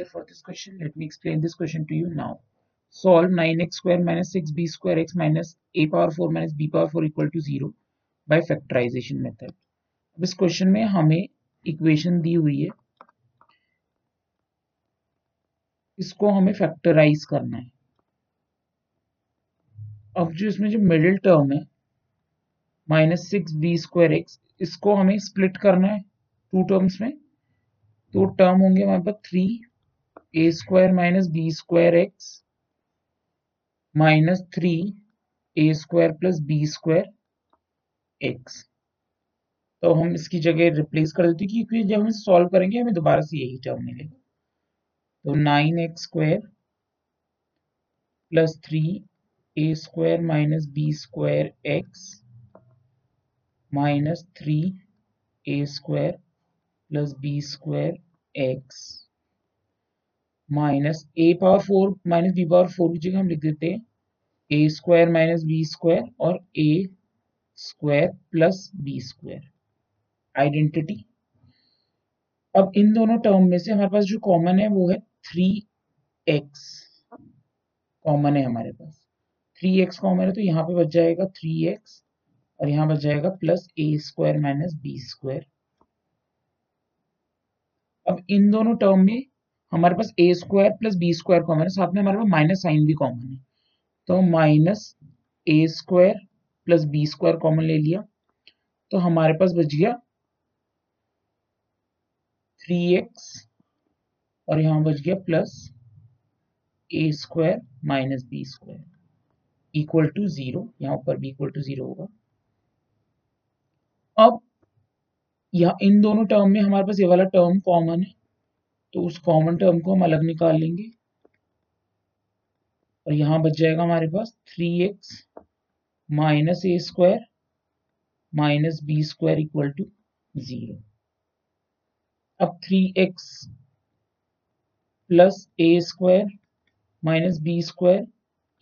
picture for this question. Let me explain this question to you now. Solve 9x square minus 6b square x minus a power 4 minus b power 4 equal to 0 by factorization method. अब इस question में हमें equation दी हुई है इसको हमें factorise करना है अब जो इसमें जो मिडिल टर्म है minus six B square X इसको हमें स्प्लिट करना है टू टर्म्स में तो टर्म होंगे हमारे पास three A square minus B square X minus three A square plus B square X तो हम इसकी जगह रिप्लेस कर देते हैं क्योंकि जब हम सॉल्व करेंगे, हमें दोबारा से यही टर्म मिलेगा। तो nine X square plus three A square minus B square X minus three A square plus B square X minus A power four minus B power four की जगह हम लिख देते हैं A square minus B square और A square plus B square identity अब इन दोनों टर्म में से हमारे पास जो कॉमन है वो है थ्री एक्स कॉमन है हमारे पास. थ्री एक्स कॉमन है तो यहाँ पे बच जाएगा थ्री एक्स और यहाँ बच जाएगा plus A square minus B square अब इन दोनों टर्म में हमारे पास A square plus B square common है। साथ में हमारे पास माइनस साइन भी कॉमन है। तो minus A square plus B square common ले लिया। तो हमारे पास बच गया थ्री एक्स और यहाँ बच गया plus A square minus B square equal to zero यहाँ ऊपर भी इक्वल टू ज़ीरो होगा। अब यह इन दोनों टर्म में हमारे पास ये वाला टर्म कॉमन है। तो उस कॉमन टर्म को हम अलग निकाल लेंगे। और यहाँ बच जाएगा हमारे पास three X minus A square minus B square equal to zero अब three X plus A square minus B square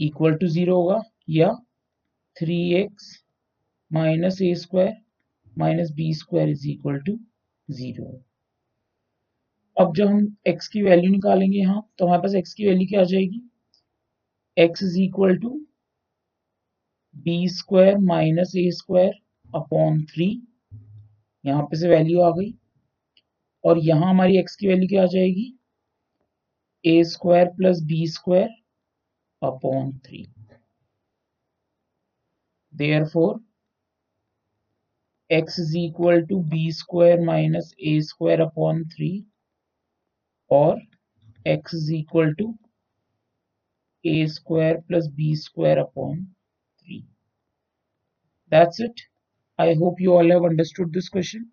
equal to zero होगा, या three X minus A square minus B square is equal to zero अब जब हम x की value निकालेंगे यहाँ तो हमारे पास x की वैल्यू क्या आ जाएगी? x is equal to B square minus A square upon three यहाँ पे से वैल्यू आ गई। और यहाँ हमारी x की वैल्यू क्या आ जाएगी? A square plus B square upon three therefore X is equal to B square minus A square upon three or x is equal to a square plus b square upon 3. That's it. I hope you all have understood this question.